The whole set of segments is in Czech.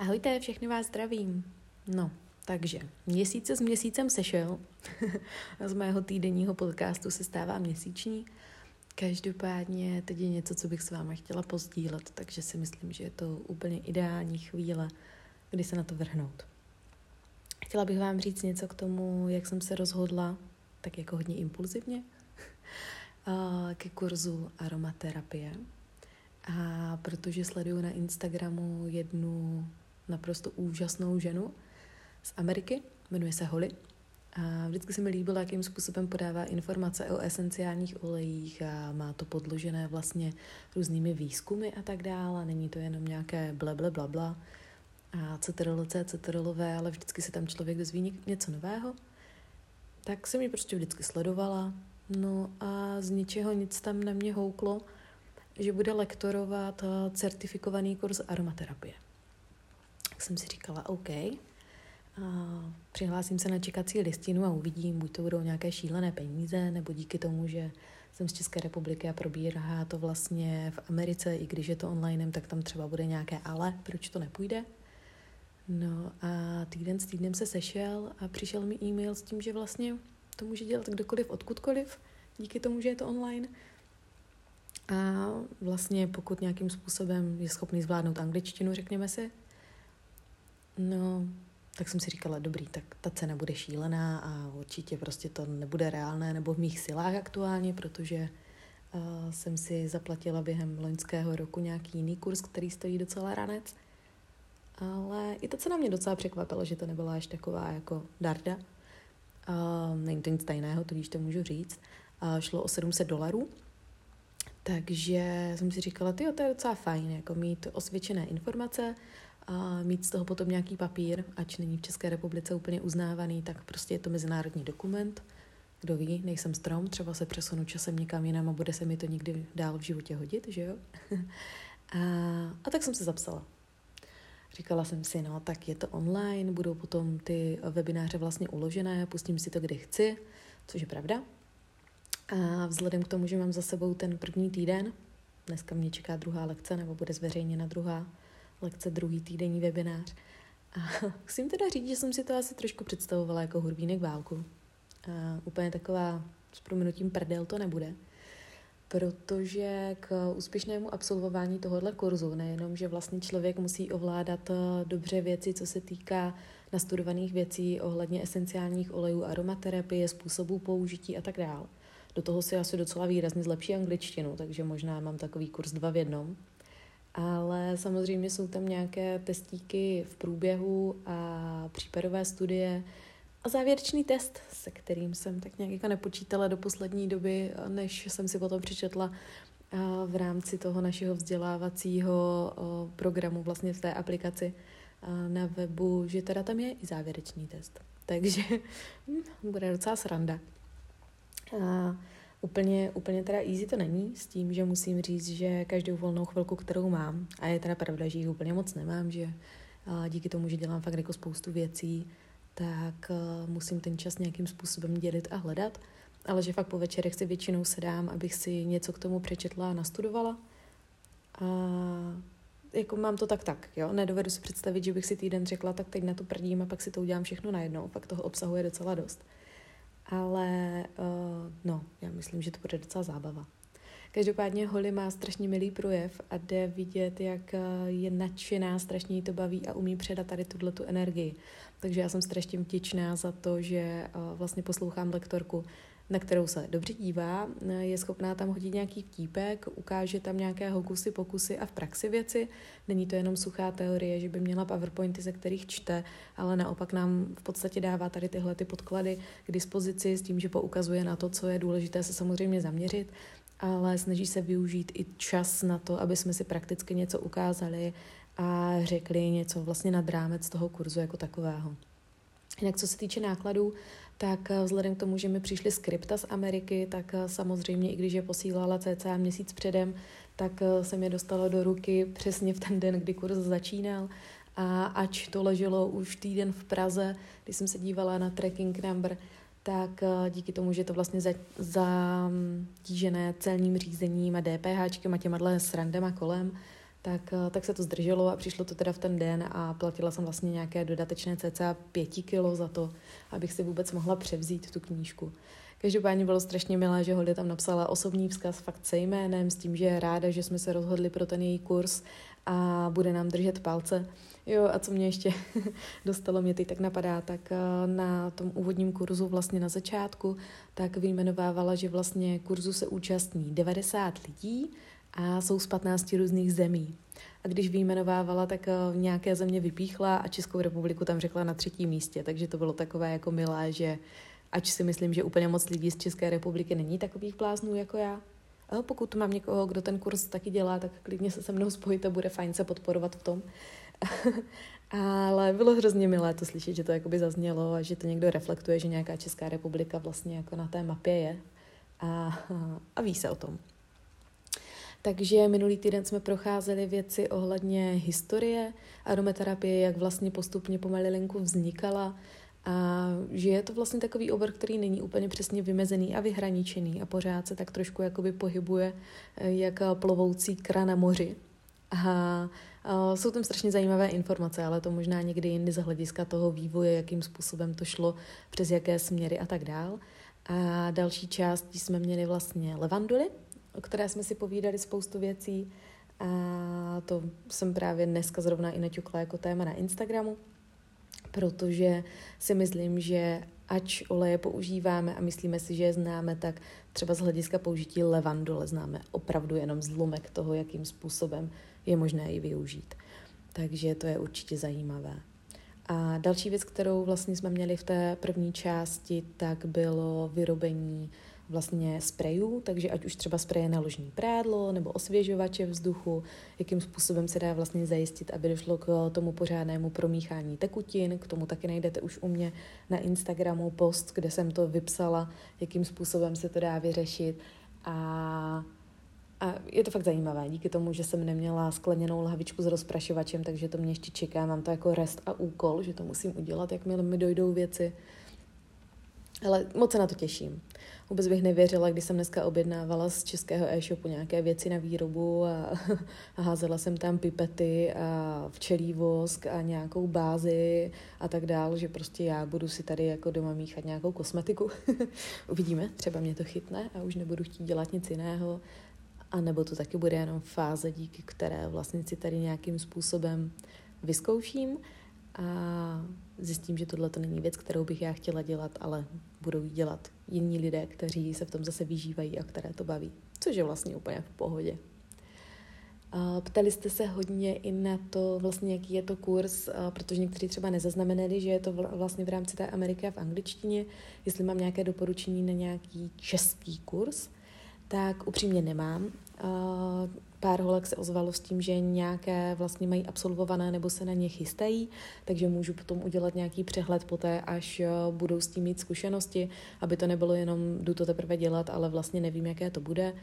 Ahojte, všechny vás zdravím. No, takže měsíc se s měsícem sešel. z mého týdenního podcastu se stává měsíční. Každopádně teď je něco, co bych s vámi chtěla pozdílet, takže si myslím, že je to úplně ideální chvíle, kdy se na to vrhnout. Chtěla bych vám říct něco k tomu, jak jsem se rozhodla, tak jako hodně impulzivně, ke kurzu aromaterapie. A protože sleduju na Instagramu jednu naprosto úžasnou ženu z Ameriky, jmenuje se Holly. A vždycky se mi líbilo, jakým způsobem podává informace o esenciálních olejích a má to podložené vlastně různými výzkumy a tak dále. Není to jenom nějaké ble, ble, bla, bla a CTRL-C, CTRL-V, ale vždycky se tam člověk dozví něco nového. Tak jsem ji prostě vždycky sledovala. No a z ničeho nic tam na mě houklo, že bude lektorovat certifikovaný kurz aromaterapie tak jsem si říkala, OK, a přihlásím se na čekací listinu a uvidím, buď to budou nějaké šílené peníze, nebo díky tomu, že jsem z České republiky a probírá to vlastně v Americe, i když je to online, tak tam třeba bude nějaké ale, proč to nepůjde. No a týden s týdnem se sešel a přišel mi e-mail s tím, že vlastně to může dělat kdokoliv, odkudkoliv, díky tomu, že je to online. A vlastně pokud nějakým způsobem je schopný zvládnout angličtinu, řekněme si, No, tak jsem si říkala, dobrý, tak ta cena bude šílená a určitě prostě to nebude reálné nebo v mých silách aktuálně, protože uh, jsem si zaplatila během loňského roku nějaký jiný kurz, který stojí docela ranec. Ale i ta cena mě docela překvapila, že to nebyla až taková jako darda. Uh, není to nic tajného, víš, to můžu říct. Uh, šlo o 700 dolarů, takže jsem si říkala, ty to je docela fajn, jako mít osvědčené informace, a mít z toho potom nějaký papír, ač není v České republice úplně uznávaný, tak prostě je to mezinárodní dokument. Kdo ví, nejsem strom, třeba se přesunu časem někam jinam a bude se mi to někdy dál v životě hodit, že jo? a, a tak jsem se zapsala. Říkala jsem si, no tak je to online, budou potom ty webináře vlastně uložené, pustím si to, kdy chci, což je pravda. A vzhledem k tomu, že mám za sebou ten první týden, dneska mě čeká druhá lekce, nebo bude zveřejněna druhá, lekce druhý týdenní webinář. A musím teda říct, že jsem si to asi trošku představovala jako hurvínek válku. A úplně taková s proměnutím prdel to nebude. Protože k úspěšnému absolvování tohohle kurzu nejenom, že vlastně člověk musí ovládat eh, dobře věci, co se týká nastudovaných věcí ohledně esenciálních olejů, aromaterapie, způsobů použití a tak dále. Do toho si asi docela výrazně zlepší angličtinu, takže možná mám takový kurz dva v jednom ale samozřejmě jsou tam nějaké testíky v průběhu a případové studie a závěrečný test, se kterým jsem tak nějak jako nepočítala do poslední doby, než jsem si potom přečetla v rámci toho našeho vzdělávacího programu vlastně v té aplikaci na webu, že teda tam je i závěrečný test. Takže hm, bude docela sranda. A Úplně, úplně teda easy to není, s tím, že musím říct, že každou volnou chvilku, kterou mám, a je teda pravda, že jich úplně moc nemám, že díky tomu, že dělám fakt jako spoustu věcí, tak musím ten čas nějakým způsobem dělit a hledat, ale že fakt po večerech si většinou sedám, abych si něco k tomu přečetla a nastudovala. A jako mám to tak tak, jo, nedovedu si představit, že bych si týden řekla, tak teď na to prdím a pak si to udělám všechno najednou, pak toho obsahuje docela dost ale uh, no, já myslím, že to bude docela zábava. Každopádně Holly má strašně milý projev a jde vidět, jak eh, je nadšená, strašně jí to baví a umí předat tady tuhle tu energii. Takže já jsem strašně vděčná za to, že uh, vlastně poslouchám lektorku na kterou se dobře dívá, je schopná tam hodit nějaký vtípek, ukáže tam nějaké hokusy, pokusy a v praxi věci. Není to jenom suchá teorie, že by měla PowerPointy, ze kterých čte, ale naopak nám v podstatě dává tady tyhle ty podklady k dispozici s tím, že poukazuje na to, co je důležité se samozřejmě zaměřit, ale snaží se využít i čas na to, aby jsme si prakticky něco ukázali a řekli něco vlastně nad rámec toho kurzu jako takového. Jinak co se týče nákladů, tak eh, vzhledem k tomu, že mi přišly skripta z Ameriky, tak eh, samozřejmě, i když je posílala cca měsíc předem, tak eh, se mi dostalo do ruky přesně v ten den, kdy kurz začínal. A ač to leželo už týden v Praze, když jsem se dívala na tracking number, tak díky tomu, že to vlastně zatížené celním řízením a DPH a těma srandema kolem, tak, eh, tak se to zdrželo a přišlo to teda v ten den a platila jsem vlastně nějaké dodatečné cca pěti kilo za to, abych si vůbec mohla převzít tu knížku. Každopádně bylo strašně milé, že Holly tam napsala osobní vzkaz fakt se jménem, s tím, že je ráda, že jsme se rozhodli pro ten její kurz a bude nám držet palce. Jo, a co mě ještě dostalo, mě teď tak napadá, tak eh, na tom úvodním kurzu vlastně na začátku, tak vyjmenovávala, že vlastně kurzu se účastní 90 lidí a jsou z 15 různých zemí. A když vyjmenovávala, tak eh, nějaké země vypíchla a Českou republiku tam řekla na třetím místě, takže to bylo takové jako milé, že ač si myslím, že úplně moc lidí z České republiky není takových bláznů jako já. A pokud mám někoho, kdo ten kurz taky dělá, tak klidně se se mnou spojit bude fajn se podporovat v tom. Ale bylo hrozně milé to slyšet, že to jakoby zaznělo a že to někdo reflektuje, že nějaká Česká republika vlastně jako na té mapě je a, a ví se o tom. Takže minulý týden jsme procházeli věci ohledně historie aromaterapie, jak vlastně postupně pomalilinku vznikala a že je to vlastně takový obor, který není úplně přesně vymezený a vyhraničený a pořád se tak trošku jakoby pohybuje eh, jak plovoucí kra na moři. A jsou tam strašně zajímavé informace, ale to možná někdy jindy z hlediska toho vývoje, jakým způsobem to šlo, přes jaké směry a tak dál. A další částí jsme měli vlastně levanduly, o které jsme si povídali spoustu věcí. A to jsem právě dneska zrovna i naťukla jako téma na Instagramu, protože si myslím, že ač oleje používáme a myslíme si, že je známe, tak třeba z hlediska použití levandule známe opravdu jenom zlomek toho, jakým způsobem je možné ji využít. Takže to je určitě zajímavé. A další věc, kterou vlastně jsme měli v té první části, tak bylo vyrobení vlastně sprejů, takže ať už třeba spreje na ložní prádlo nebo osvěžovače vzduchu, jakým způsobem se dá vlastně zajistit, aby došlo k tomu pořádnému promíchání tekutin, k tomu taky najdete už u mě na Instagramu post, kde jsem to vypsala, jakým způsobem se to dá vyřešit. A a je to fakt zajímavé, díky tomu, že jsem neměla skleněnou lahvičku s rozprašovačem, takže to mě ještě čeká, mám to jako rest a úkol, že to musím udělat, jakmile mi dojdou věci. Ale moc se na to těším. Vůbec bych nevěřila, když jsem dneska objednávala z českého e-shopu nějaké věci na výrobu a, a házela jsem tam pipety a včelí vosk a nějakou bázi a tak dál, že prostě já budu si tady jako doma míchat nějakou kosmetiku. Uvidíme, třeba mě to chytne a už nebudu chtít dělat nic jiného. A nebo to taky bude jenom fáze, díky které vlastně si tady nějakým způsobem vyzkouším a zjistím, že tohle to není věc, kterou bych já chtěla dělat, ale budou ji dělat jiní lidé, kteří se v tom zase vyžívají a které to baví, což je vlastně úplně v pohodě. Ptali jste se hodně i na to, vlastně, jaký je to kurz, protože někteří třeba nezaznamenali, že je to vlastně v rámci té Ameriky a v angličtině, jestli mám nějaké doporučení na nějaký český kurz, tak upřímně nemám. Pár holek se ozvalo s tím, že nějaké vlastně mají absolvované nebo se na ně chystají, takže můžu potom udělat nějaký přehled poté, až budou s tím mít zkušenosti, aby to nebylo jenom jdu to teprve dělat, ale vlastně nevím, jaké to bude.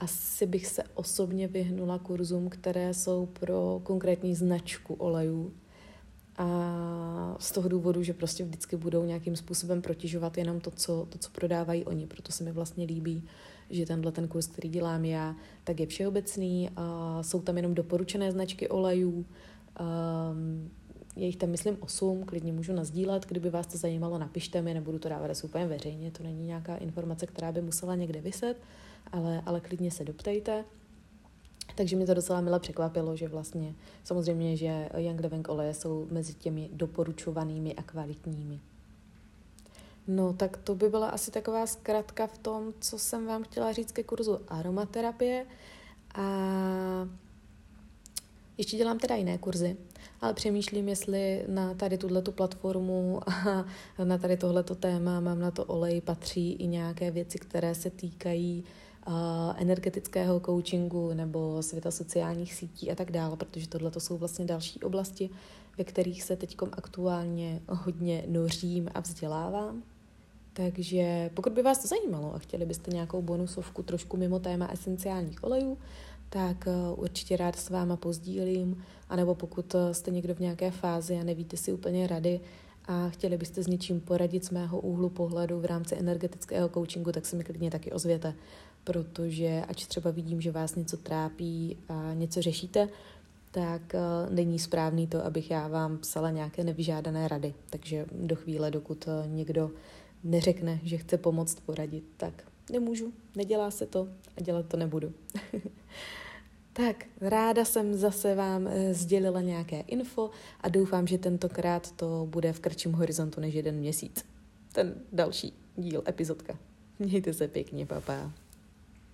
Asi bych se osobně vyhnula kurzům, které jsou pro konkrétní značku olejů, a z toho důvodu, že prostě vždycky budou nějakým způsobem protěžovat jenom to, co, to, co prodávají oni. Proto se mi vlastně líbí že tenhle ten kurz, který dělám já, tak je všeobecný. A jsou tam jenom doporučené značky olejů. Um, je jich tam, myslím, osm, klidně můžu nazdílet, kdyby vás to zajímalo, napište mi, nebudu to dávat úplně veřejně, to není nějaká informace, která by musela někde vyset, ale, ale klidně se doptejte. Takže mě to docela milé překvapilo, že vlastně samozřejmě, že Young Living oleje jsou mezi těmi doporučovanými a kvalitními. No, tak to by byla asi taková zkratka v tom, co jsem vám chtěla říct ke kurzu aromaterapie. A ještě dělám teda jiné kurzy, ale přemýšlím, jestli na tady tuto platformu a na tady tohleto téma mám na to olej, patří i nějaké věci, které se týkají uh, energetického coachingu nebo světa sociálních sítí a tak dále, protože tohle jsou vlastně další oblasti, ve kterých se teď aktuálně hodně nořím a vzdělávám. Takže pokud by vás to zajímalo a chtěli byste nějakou bonusovku trošku mimo téma esenciálních olejů, tak eh, určitě rád s váma pozdílím, anebo pokud eh, jste někdo v nějaké fázi a nevíte si úplně rady a chtěli byste s něčím poradit z mého úhlu pohledu v rámci energetického coachingu, tak se mi klidně taky ozvěte. protože ač třeba vidím, že vás něco trápí a něco řešíte, tak eh, není správný to, abych já vám psala nějaké nevyžádané rady. Takže do chvíle, dokud někdo neřekne, že chce pomoct poradit, tak nemůžu, nedělá se to a dělat to nebudu. tak, ráda jsem zase vám eh, sdělila nějaké info a doufám, že tentokrát to bude v kratším horizontu než jeden měsíc. Ten další díl, epizodka. Mějte se pěkně, papá.